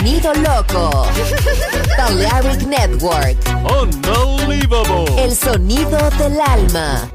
Sonido loco. Balearic Network. Unbelievable. El sonido del alma.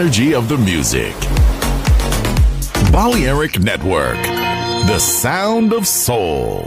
Energy of the music. Balearic Network, the sound of soul.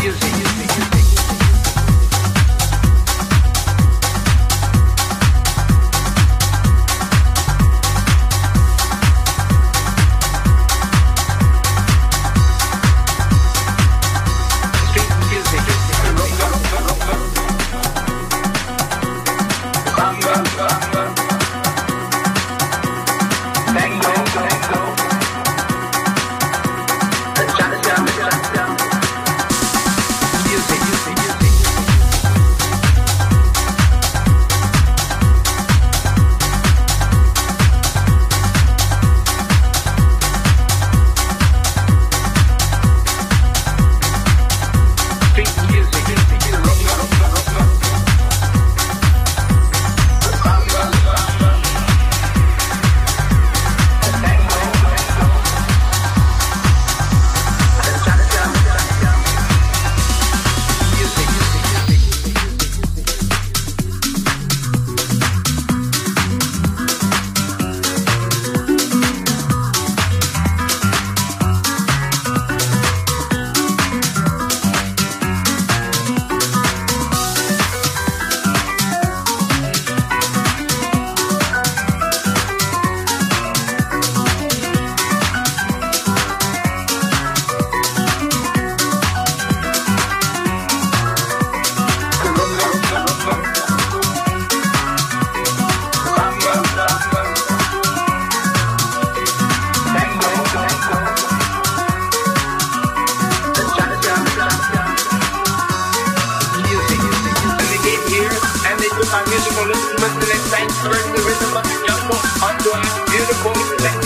music. beautiful me.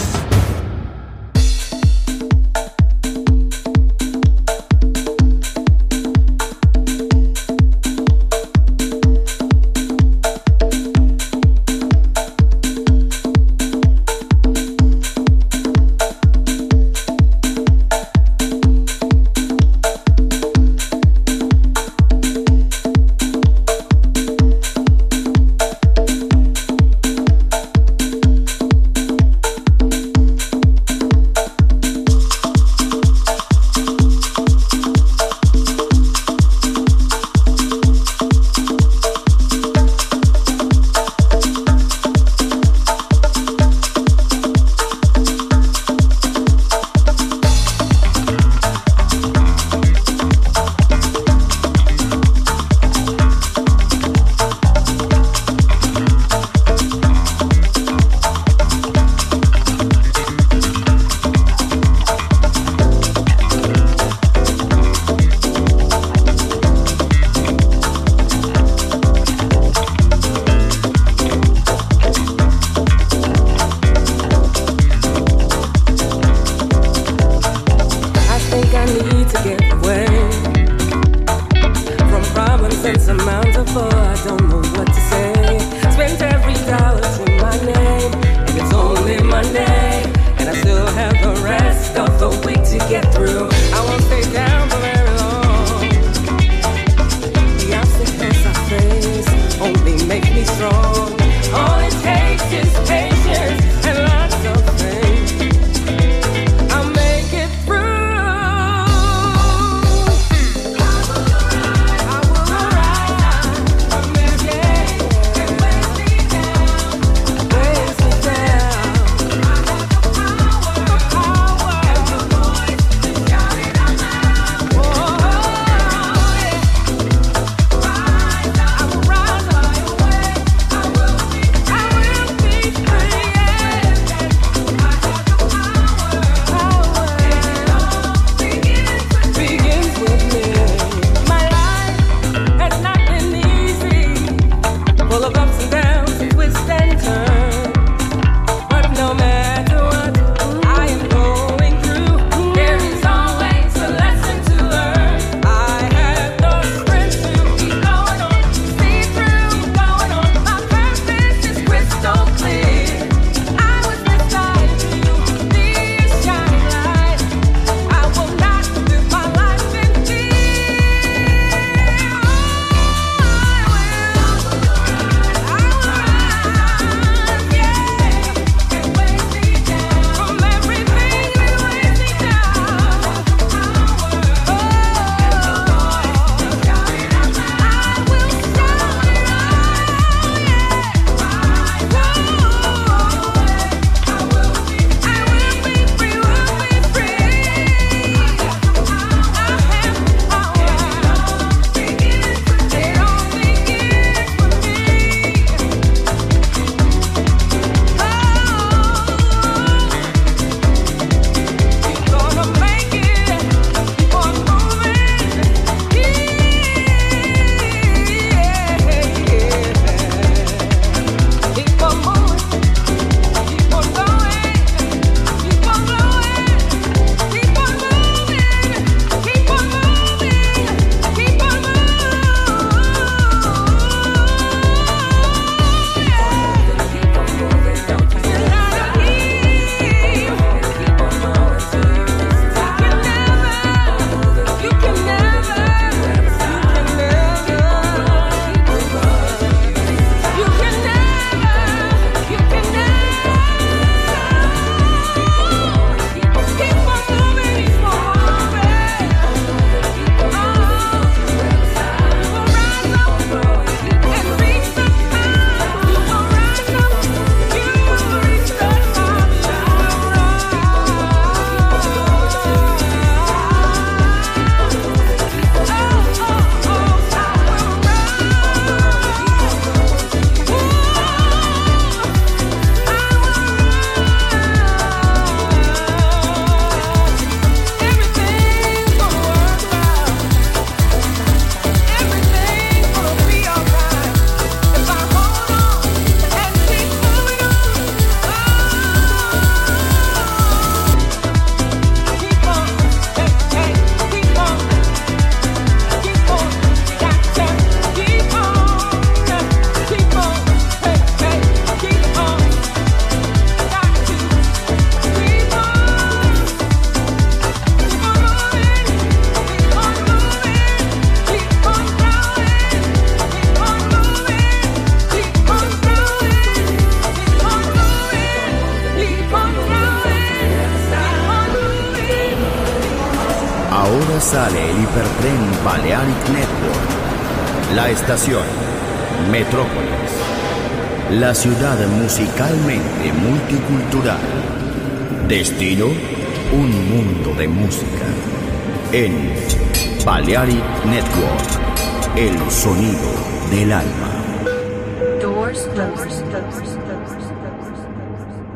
La ciudad musicalmente multicultural. Destino, un mundo de música. En Balearic Network, el sonido del alma. Doors closed.